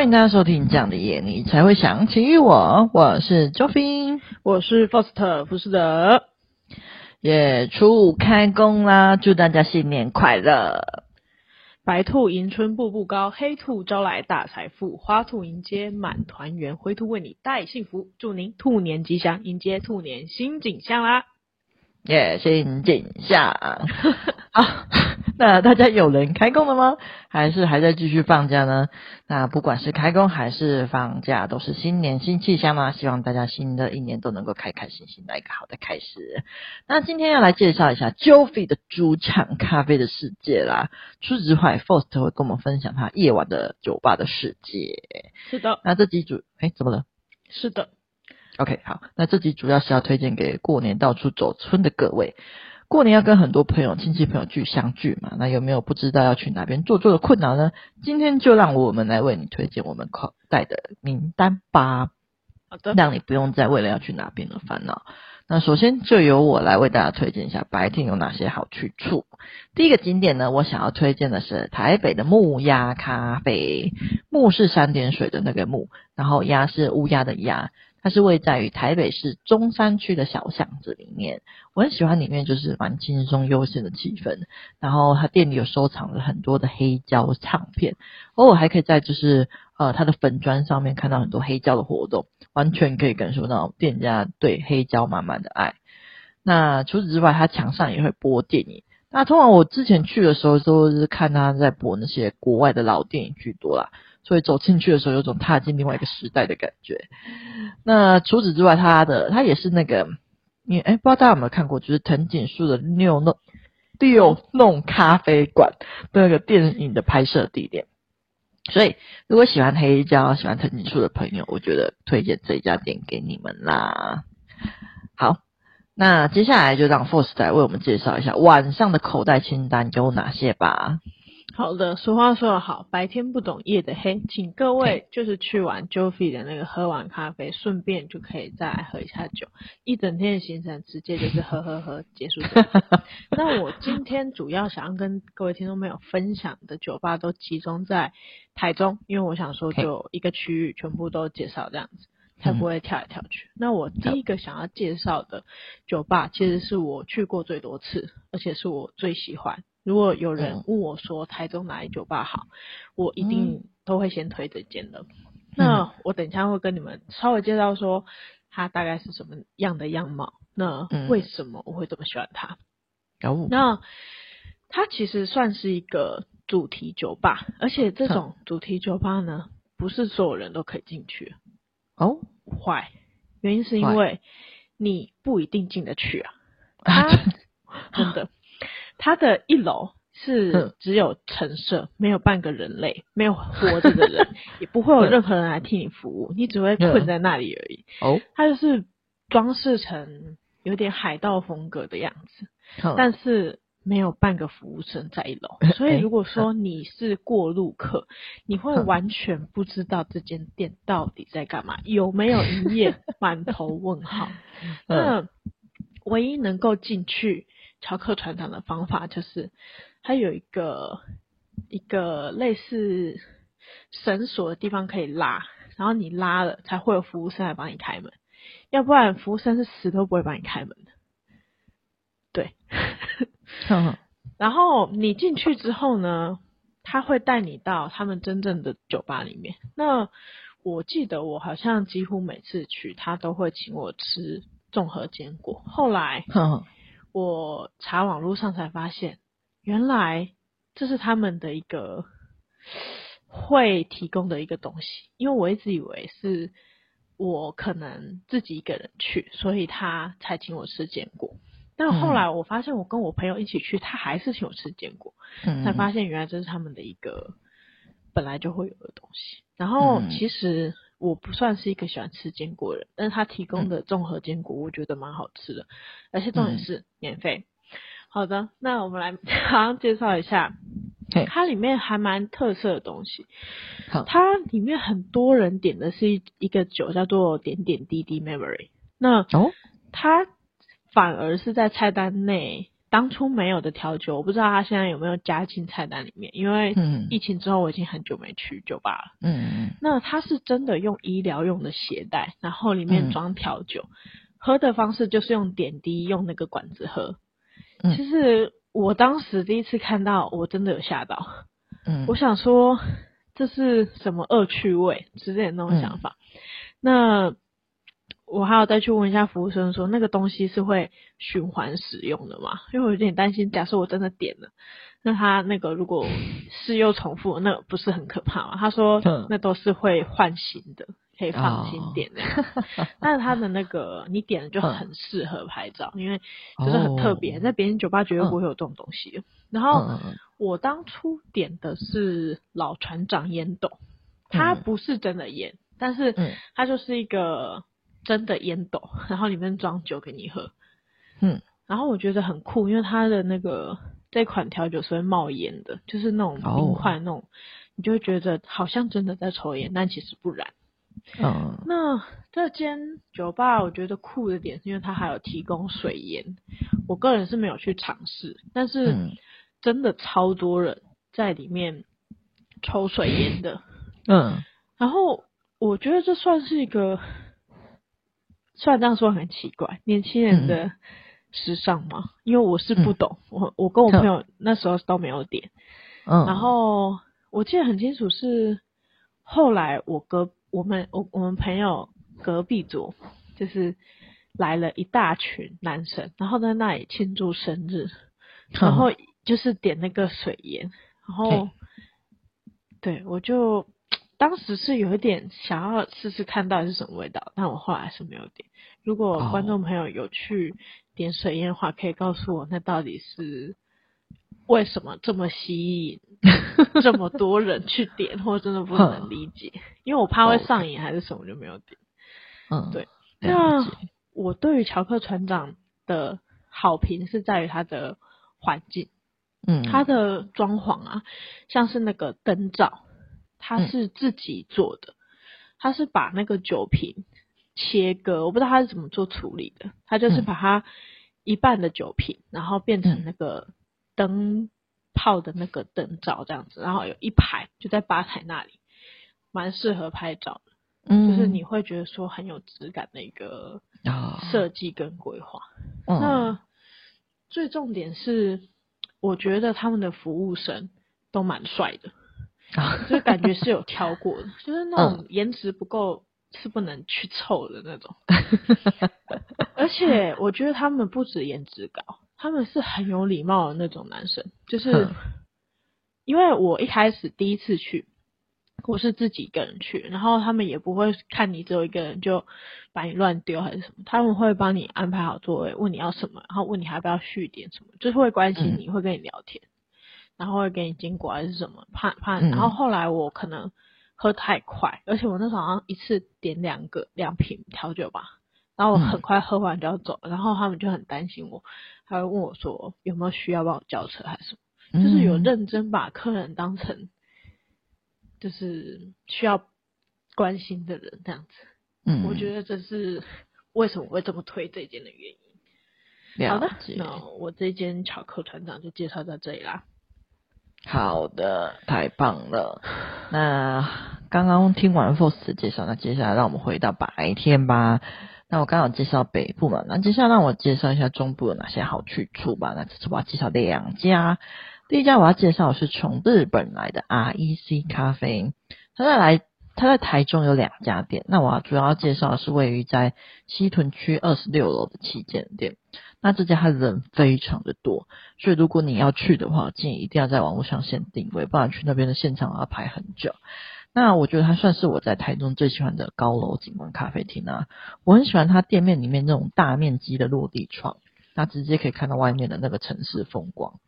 欢迎大家收听这样的夜，你才会想起我。我是 Joffy，我是 Foster 福士德。耶，初五开工啦！祝大家新年快乐！白兔迎春步步高，黑兔招来大财富，花兔迎接满团圆，灰兔为你带幸福。祝您兔年吉祥，迎接兔年新景象啦！耶，新景象。好。那大家有人开工了吗？还是还在继续放假呢？那不管是开工还是放假，都是新年新气象嘛。希望大家新的一年都能够开开心心，来一个好的开始。那今天要来介绍一下 Joffy 的主场咖啡的世界啦。除此之外 First 会跟我们分享他夜晚的酒吧的世界。是的。那这集主，哎，怎么了？是的。OK，好。那这集主要是要推荐给过年到处走村的各位。过年要跟很多朋友、亲戚朋友聚相聚嘛，那有没有不知道要去哪边坐坐的困扰呢？今天就让我们来为你推荐我们口袋的名单吧。好的，让你不用再为了要去哪边而烦恼。那首先就由我来为大家推荐一下白天有哪些好去处。第一个景点呢，我想要推荐的是台北的木鸭咖啡。木是三点水的那个木，然后鸭是乌鸦的鸭。它是位在于台北市中山区的小巷子里面，我很喜欢里面就是蛮轻松悠闲的气氛。然后它店里有收藏了很多的黑胶唱片，偶尔还可以在就是呃它的粉砖上面看到很多黑胶的活动，完全可以感受到店家对黑胶满满的爱。那除此之外，它墙上也会播电影。那通常我之前去的时候都是看他在播那些国外的老电影居多啦。所以走进去的时候，有种踏进另外一个时代的感觉。那除此之外，它的它也是那个，你哎，不知道大家有没有看过，就是藤井树的六弄六弄咖啡馆那个电影的拍摄地点。所以，如果喜欢黑胶、喜欢藤井树的朋友，我觉得推荐这一家店给你们啦。好，那接下来就让 Force 来为我们介绍一下晚上的口袋清单有哪些吧。好的，俗话说得好，白天不懂夜的黑，请各位就是去玩 Joffy 的那个喝完咖啡，顺便就可以再来喝一下酒，一整天的行程直接就是喝喝喝结束。那我今天主要想要跟各位听众朋友分享的酒吧都集中在台中，因为我想说就一个区域全部都介绍这样子，才不会跳来跳去。那我第一个想要介绍的酒吧，其实是我去过最多次，而且是我最喜欢。如果有人问我说台中哪一酒吧好，嗯、我一定都会先推这间的。嗯、那我等一下会跟你们稍微介绍说它大概是什么样的样貌。那为什么我会这么喜欢它？哦、那它其实算是一个主题酒吧，而且这种主题酒吧呢，不是所有人都可以进去。哦，坏，原因是因为你不一定进得去啊。啊，真的。它的一楼是只有陈设，没有半个人类，没有活着的人，也不会有任何人来替你服务，你只会困在那里而已。哦，它就是装饰成有点海盗风格的样子，哦、但是没有半个服务生在一楼，所以如果说你是过路客，你会完全不知道这间店到底在干嘛，有没有营业，满头问号。那唯一能够进去。敲客船长的方法就是，他有一个一个类似绳索的地方可以拉，然后你拉了才会有服务生来帮你开门，要不然服务生是死都不会帮你开门的。对，然后你进去之后呢，他会带你到他们真正的酒吧里面。那我记得我好像几乎每次去，他都会请我吃综合坚果。后来。我查网络上才发现，原来这是他们的一个会提供的一个东西。因为我一直以为是我可能自己一个人去，所以他才请我吃坚果。但后来我发现，我跟我朋友一起去，他还是请我吃坚果，嗯、才发现原来这是他们的一个本来就会有的东西。然后其实。我不算是一个喜欢吃坚果的人，但是他提供的综合坚果我觉得蛮好吃的，而且重点是免费。嗯、好的，那我们来 好好介绍一下，它里面还蛮特色的东西。好，它里面很多人点的是一一个酒叫做点点滴滴 Memory，那哦，它反而是在菜单内当初没有的调酒，我不知道他现在有没有加进菜单里面，因为疫情之后我已经很久没去酒吧了。嗯嗯。那他是真的用医疗用的携带，然后里面装调酒，嗯、喝的方式就是用点滴，用那个管子喝。嗯。其实我当时第一次看到，我真的有吓到。嗯。我想说这是什么恶趣味之类的那种想法。嗯、那。我还要再去问一下服务生，说那个东西是会循环使用的吗？因为我有点担心，假设我真的点了，那他那个如果是又重复，那不是很可怕吗？他说那都是会换新的，可以放心点的。哦、但是他的那个你点了就很适合拍照，因为就是很特别，哦、在别人酒吧绝对不会有这种东西。然后我当初点的是老船长烟斗，它不是真的烟，但是它就是一个。真的烟斗，然后里面装酒给你喝，嗯，然后我觉得很酷，因为它的那个这款调酒是会冒烟的，就是那种冰块那种，哦、你就会觉得好像真的在抽烟，但其实不然。嗯，那这间酒吧我觉得酷的点是因为它还有提供水烟，我个人是没有去尝试，但是真的超多人在里面抽水烟的，嗯，然后我觉得这算是一个。虽然这样说很奇怪，年轻人的时尚嘛，嗯、因为我是不懂，嗯、我我跟我朋友那时候都没有点，嗯，然后我记得很清楚是后来我隔我们我我们朋友隔壁桌就是来了一大群男生，然后在那里庆祝生日，然后就是点那个水烟，然后、嗯、对我就。当时是有一点想要试试看到底是什么味道，但我后来是没有点。如果观众朋友有去点水烟的话，可以告诉我那到底是为什么这么吸引 这么多人去点，或真的不能理解，因为我怕会上瘾还是什么就没有点。嗯，对。那我对于乔克船长的好评是在于他的环境，嗯，它的装潢啊，像是那个灯罩。他是自己做的，他是把那个酒瓶切割，我不知道他是怎么做处理的。他就是把它一半的酒瓶，然后变成那个灯泡的那个灯罩这样子，然后有一排就在吧台那里，蛮适合拍照的。嗯，就是你会觉得说很有质感的一个设计跟规划。那最重点是，我觉得他们的服务生都蛮帅的。啊，就感觉是有挑过的，就是那种颜值不够是不能去凑的那种。而且我觉得他们不止颜值高，他们是很有礼貌的那种男生。就是因为我一开始第一次去，我是自己一个人去，然后他们也不会看你只有一个人就把你乱丢还是什么，他们会帮你安排好座位，问你要什么，然后问你还要不要续点什么，就是会关心你，会跟你聊天。然后会给你经过还是什么？怕怕。然后后来我可能喝太快，嗯、而且我那时候好像一次点两个两瓶调酒吧，然后我很快喝完就要走，嗯、然后他们就很担心我，还会问我说有没有需要帮我叫车还是什么？就是有认真把客人当成就是需要关心的人这样子。嗯，我觉得这是 为什么我会这么推这间的原因。好的，那我这间巧克船长就介绍到这里啦。好的，太棒了。那刚刚听完 Fox 的介绍，那接下来让我们回到白天吧。那我刚好介绍北部嘛，那接下来让我介绍一下中部有哪些好去处吧。那这次我要介绍两家，第一家我要介绍的是从日本来的 REC 咖啡，它在来，它在台中有两家店。那我要主要介绍的是位于在西屯区二十六楼的旗舰店。那这家他人非常的多，所以如果你要去的话，建议一定要在网络上先定位，不然去那边的现场要排很久。那我觉得它算是我在台中最喜欢的高楼景观咖啡厅啊，我很喜欢它店面里面那种大面积的落地窗，那直接可以看到外面的那个城市风光。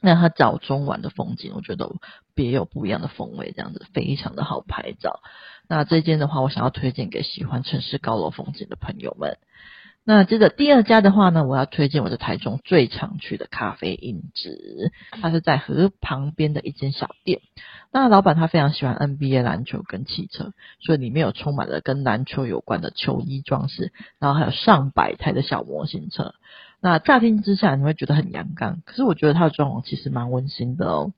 那它早中晚的风景，我觉得别有不一样的风味，这样子非常的好拍照。那这间的话，我想要推荐给喜欢城市高楼风景的朋友们。那接着第二家的话呢，我要推荐我在台中最常去的咖啡因子，它是在河旁边的一间小店。那老板他非常喜欢 NBA 篮球跟汽车，所以里面有充满了跟篮球有关的球衣装饰，然后还有上百台的小模型车。那乍听之下你会觉得很阳刚，可是我觉得它的装潢其实蛮温馨的哦。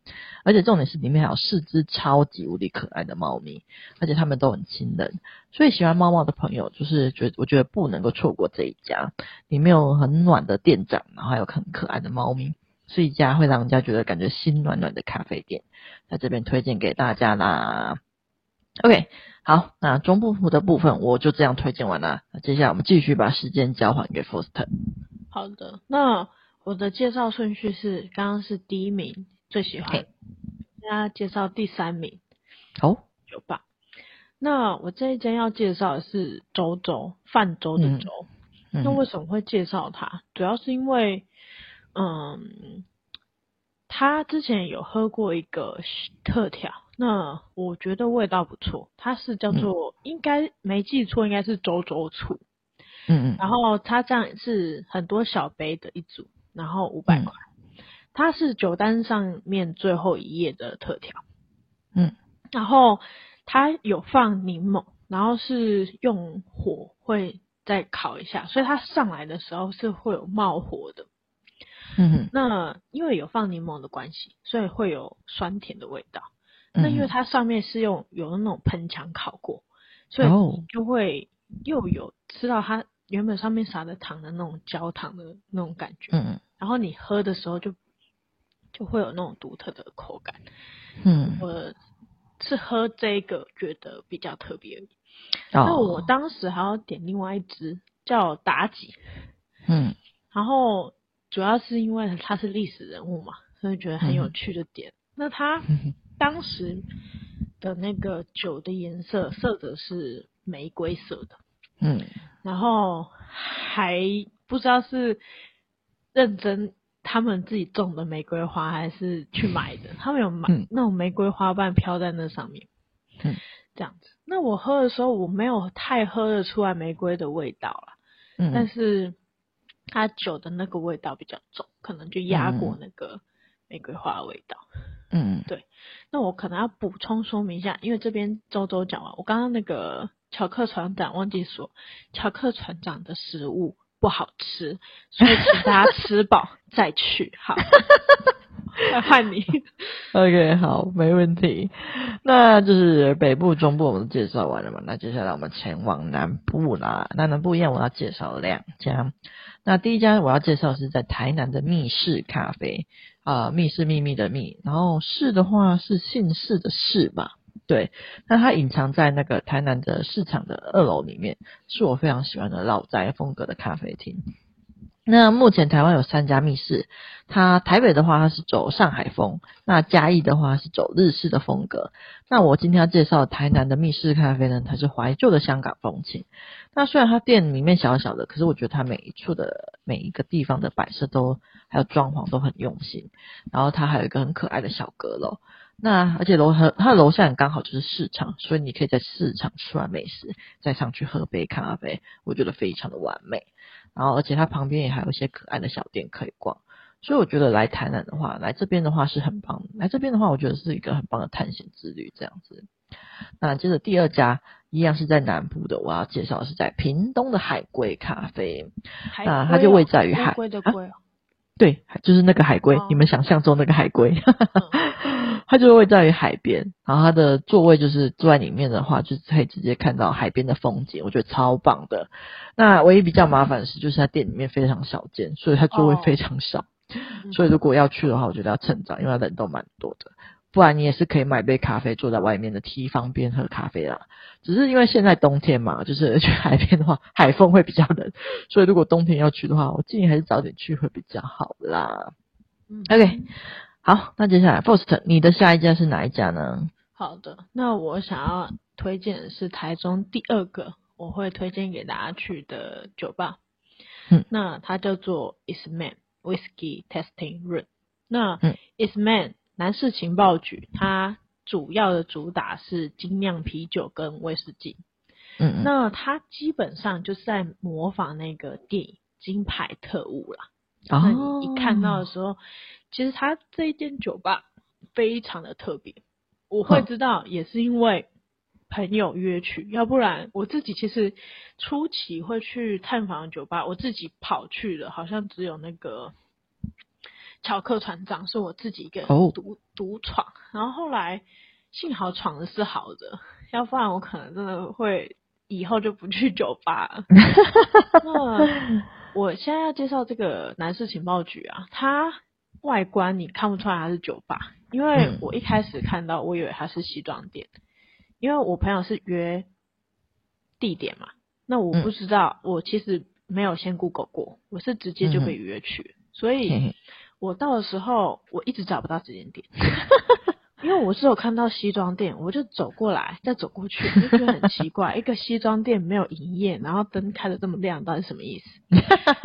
而且重点是里面还有四只超级无敌可爱的猫咪，而且它们都很亲人，所以喜欢猫猫的朋友就是觉我觉得不能够错过这一家，里面有很暖的店长，然后还有很可爱的猫咪，是一家会让人家觉得感觉心暖暖的咖啡店，在这边推荐给大家啦。OK。好，那中部的部分我就这样推荐完了。那接下来我们继续把时间交还给 Foster。好的，那我的介绍顺序是刚刚是第一名最喜欢，现在介绍第三名。好，酒吧。那我这一间要介绍的是周周泛舟的舟。嗯。那为什么会介绍它？主要是因为，嗯，他之前有喝过一个特调。那我觉得味道不错，它是叫做、嗯、应该没记错，应该是周周醋。嗯嗯。然后它这样是很多小杯的一组，然后五百块。它是酒单上面最后一页的特调。嗯。然后它有放柠檬，然后是用火会再烤一下，所以它上来的时候是会有冒火的。嗯哼。那因为有放柠檬的关系，所以会有酸甜的味道。那因为它上面是用有那种喷枪烤过，所以就会又有吃到它原本上面撒的糖的那种焦糖的那种感觉。嗯，然后你喝的时候就就会有那种独特的口感。嗯，我是喝这个觉得比较特别。那我当时还要点另外一支叫妲己。嗯。然后主要是因为它是历史人物嘛，所以觉得很有趣的点。嗯、那他。当时的那个酒的颜色，色泽是玫瑰色的，嗯，然后还不知道是认真他们自己种的玫瑰花，还是去买的。他们有买那种玫瑰花瓣飘在那上面，嗯，这样子。那我喝的时候，我没有太喝得出来玫瑰的味道了，嗯，但是它酒的那个味道比较重，可能就压过那个玫瑰花的味道。嗯，对，那我可能要补充说明一下，因为这边周周讲完，我刚刚那个巧克船长忘记说，巧克船长的食物不好吃，所以请大家吃饱再去。好，换你。OK，好，没问题。那就是北部、中部我们都介绍完了嘛，那接下来我们前往南部啦。那南部一样，我要介绍两家。那第一家我要介绍是在台南的密室咖啡。啊，密室秘密的密，然后室的话是姓氏的氏吧？对，那它隐藏在那个台南的市场的二楼里面，是我非常喜欢的老宅风格的咖啡厅。那目前台湾有三家密室，它台北的话它是走上海风，那嘉义的话是走日式的风格。那我今天要介绍台南的密室咖啡呢，它是怀旧的香港风情。那虽然它店里面小小的，可是我觉得它每一处的每一个地方的摆设都还有装潢都很用心。然后它还有一个很可爱的小阁楼，那而且楼和它的楼下刚好就是市场，所以你可以在市场吃完美食，再上去喝杯咖啡，我觉得非常的完美。然后，而且它旁边也还有一些可爱的小店可以逛，所以我觉得来台南的话，来这边的话是很棒。来这边的话，我觉得是一个很棒的探险之旅，这样子。那接着第二家一样是在南部的，我要介绍的是在屏东的海龟咖啡。那它就位在于海龟的龟、啊，对，就是那个海龟，哦、你们想象中那个海龟。它就位在于海边，然后它的座位就是坐在里面的话，就可以直接看到海边的风景，我觉得超棒的。那唯一比较麻烦的是，就是它店里面非常小间，所以它座位非常少。哦、所以如果要去的话，我觉得要趁早，因为它人都蛮多的。不然你也是可以买杯咖啡，坐在外面的梯方边喝咖啡啦。只是因为现在冬天嘛，就是 去海边的话，海风会比较冷，所以如果冬天要去的话，我建议还是早点去会比较好啦。嗯，OK。好，那接下来 First，你的下一家是哪一家呢？好的，那我想要推荐的是台中第二个我会推荐给大家去的酒吧，嗯，那它叫做 Eastman Whiskey Testing Room。那嗯，Eastman 男士情报局，它主要的主打是精酿啤酒跟威士忌，嗯，嗯，那它基本上就是在模仿那个电影《金牌特务》啦。哦，那你一看到的时候。其实他这一间酒吧非常的特别，我会知道也是因为朋友约去，要不然我自己其实初期会去探访酒吧，我自己跑去的，好像只有那个乔克船长是我自己一个人独独闯，然后后来幸好闯的是好的，要不然我可能真的会以后就不去酒吧 我现在要介绍这个男士情报局啊，它外观你看不出来它是酒吧，因为我一开始看到我以为它是西装店。因为我朋友是约地点嘛，那我不知道，嗯、我其实没有先 Google 过，我是直接就被约去，嗯、所以我到的时候我一直找不到这间店，因为我是有看到西装店，我就走过来再走过去，我就觉得很奇怪，一个西装店没有营业，然后灯开的这么亮，到底什么意思？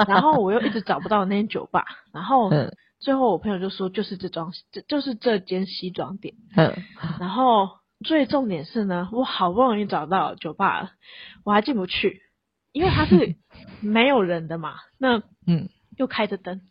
然后我又一直找不到那间酒吧，然后最后我朋友就说就是这装，这就是这间西装店，嗯，然后。最重点是呢，我好不容易找到酒吧了，我还进不去，因为它是没有人的嘛。那嗯，又开着灯，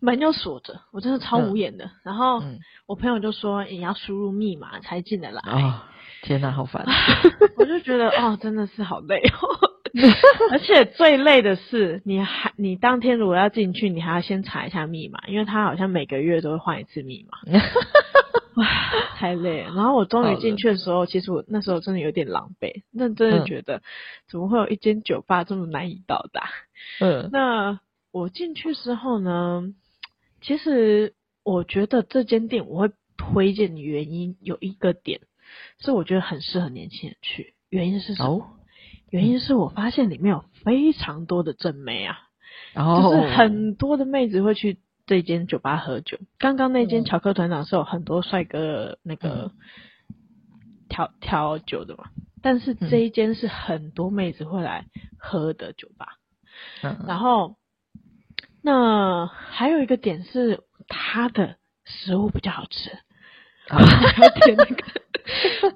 门又锁着，我真的超无言的。嗯、然后我朋友就说：“你要输入密码才进得来。”啊，天哪，好烦！我就觉得哦，真的是好累哦。而且最累的是，你还你当天如果要进去，你还要先查一下密码，因为他好像每个月都会换一次密码。哇，太累了。然后我终于进去的时候，其实我那时候真的有点狼狈，那真的觉得怎么会有一间酒吧这么难以到达？嗯，那我进去之后呢，其实我觉得这间店我会推荐的原因有一个点，是我觉得很适合年轻人去。原因是什么？哦、原因是我发现里面有非常多的正妹啊，然后就是很多的妹子会去。这间酒吧喝酒，刚刚那间乔克团长是有很多帅哥那个调调酒的嘛，但是这一间是很多妹子会来喝的酒吧。嗯，然后那还有一个点是它的食物比较好吃啊，我点那个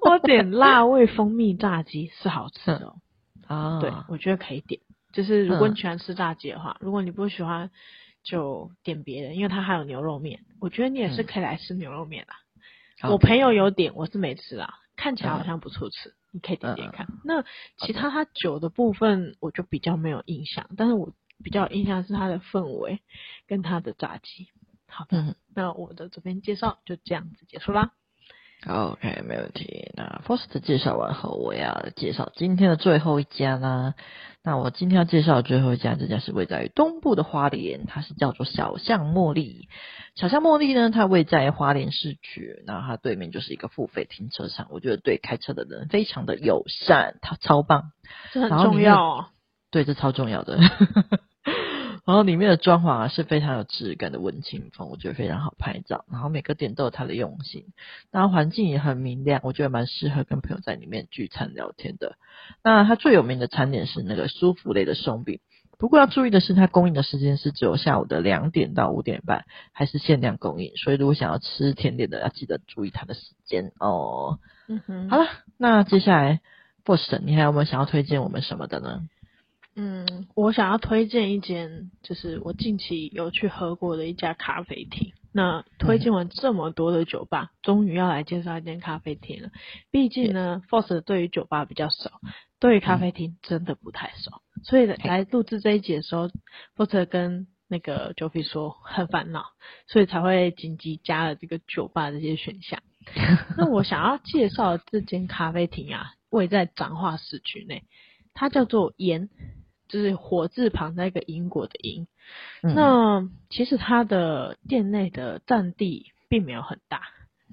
我点辣味蜂蜜炸鸡是好吃的哦。啊，对，我觉得可以点，就是如果你喜欢吃炸鸡的话，如果你不喜欢。就点别的，因为它还有牛肉面，我觉得你也是可以来吃牛肉面啦。嗯、我朋友有点，我是没吃啦，看起来好像不错吃，嗯、你可以点点看。嗯、那其他它酒的部分，我就比较没有印象，但是我比较有印象是它的氛围跟它的炸鸡。好的，嗯、那我的这边介绍就这样子结束啦。OK，没问题。那 First 介绍完后，我要介绍今天的最后一家啦。那我今天要介绍的最后一家，这家是位在于东部的花莲，它是叫做小巷茉莉。小巷茉莉呢，它位在花莲市区，那它对面就是一个付费停车场，我觉得对开车的人非常的友善，它超棒，这很重要哦。对，这超重要的。然后里面的装潢啊是非常有质感的文青风，我觉得非常好拍照。然后每个点都有它的用心，然后环境也很明亮，我觉得蛮适合跟朋友在里面聚餐聊天的。那它最有名的餐点是那个舒芙蕾的松饼，不过要注意的是，它供应的时间是只有下午的两点到五点半，还是限量供应，所以如果想要吃甜点的，要记得注意它的时间哦。嗯哼，好了，那接下来 Faust 你还有没有想要推荐我们什么的呢？嗯，我想要推荐一间，就是我近期有去喝过的一家咖啡厅。那推荐完这么多的酒吧，终于要来介绍一间咖啡厅了。毕竟呢 fost 对于酒吧比较熟，对于咖啡厅真的不太熟。所以来录制这一集的时候，Faust 跟那个 Joffy 说很烦恼，所以才会紧急加了这个酒吧这些选项。那我想要介绍的这间咖啡厅啊，位在彰化市区内，它叫做盐。就是火字旁那个因果的因，嗯、那其实它的店内的占地并没有很大，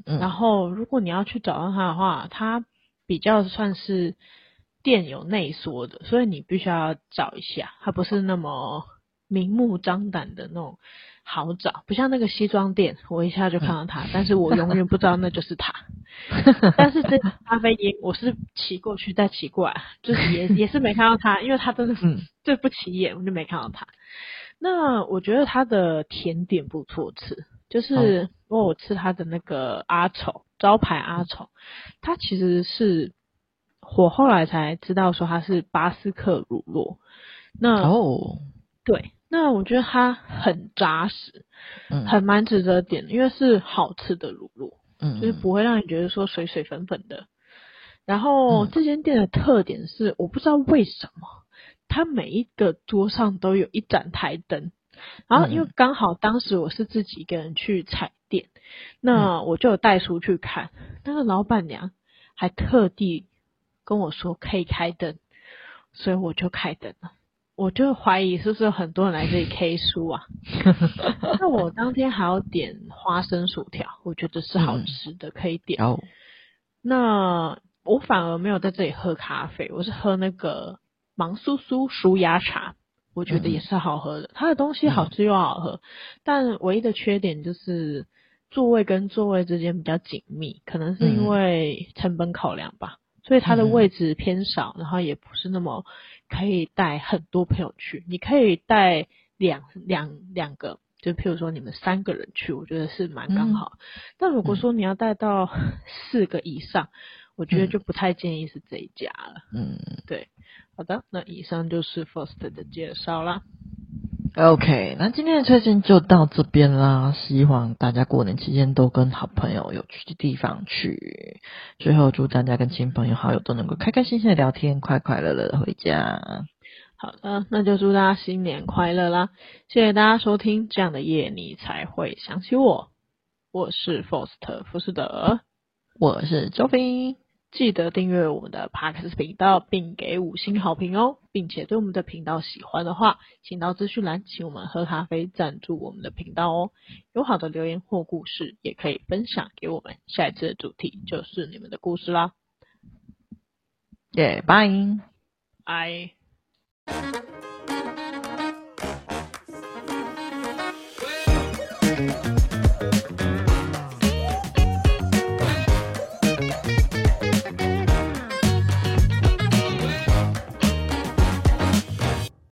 嗯、然后如果你要去找到它的话，它比较算是店有内缩的，所以你必须要找一下，它不是那么明目张胆的那种。好找，不像那个西装店，我一下就看到它，嗯、但是我永远不知道那就是它。但是这咖啡因，我是骑过去再骑过来，就是也 也是没看到他，因为他真的是最不起眼，我就没看到他。那我觉得它的甜点不错吃，就是因为我吃它的那个阿丑招牌阿丑，它其实是我后来才知道说它是巴斯克乳酪。那哦，对。那我觉得它很扎实，嗯，很蛮值得点，因为是好吃的卤肉，嗯，就是不会让你觉得说水水粉粉的。然后这间店的特点是，我不知道为什么，它每一个桌上都有一盏台灯。然后因为刚好当时我是自己一个人去踩店，那我就有带书去看。那个老板娘还特地跟我说可以开灯，所以我就开灯了。我就怀疑是不是有很多人来这里 K 书啊？那我当天还要点花生薯条，我觉得是好吃的，可以点。哦，那我反而没有在这里喝咖啡，我是喝那个芒酥酥舒压茶，我觉得也是好喝的。它的东西好吃又好喝，但唯一的缺点就是座位跟座位之间比较紧密，可能是因为成本考量吧。所以它的位置偏少，然后也不是那么可以带很多朋友去。你可以带两两两个，就譬如说你们三个人去，我觉得是蛮刚好。嗯、但如果说你要带到四个以上，我觉得就不太建议是这一家了。嗯，对。好的，那以上就是 First 的介绍啦。OK，那今天的推荐就到这边啦。希望大家过年期间都跟好朋友有去的地方去。最后祝大家跟亲朋友好友都能够开开心心的聊天，快快乐乐的回家。好的，那就祝大家新年快乐啦！谢谢大家收听，这样的夜你才会想起我。我是 Faust 福斯德，我是周飞。记得订阅我们的 Podcast 频道，并给五星好评哦，并且对我们的频道喜欢的话，请到资讯栏请我们喝咖啡赞助我们的频道哦。有好的留言或故事，也可以分享给我们。下一次的主题就是你们的故事啦。耶，拜拜。拜。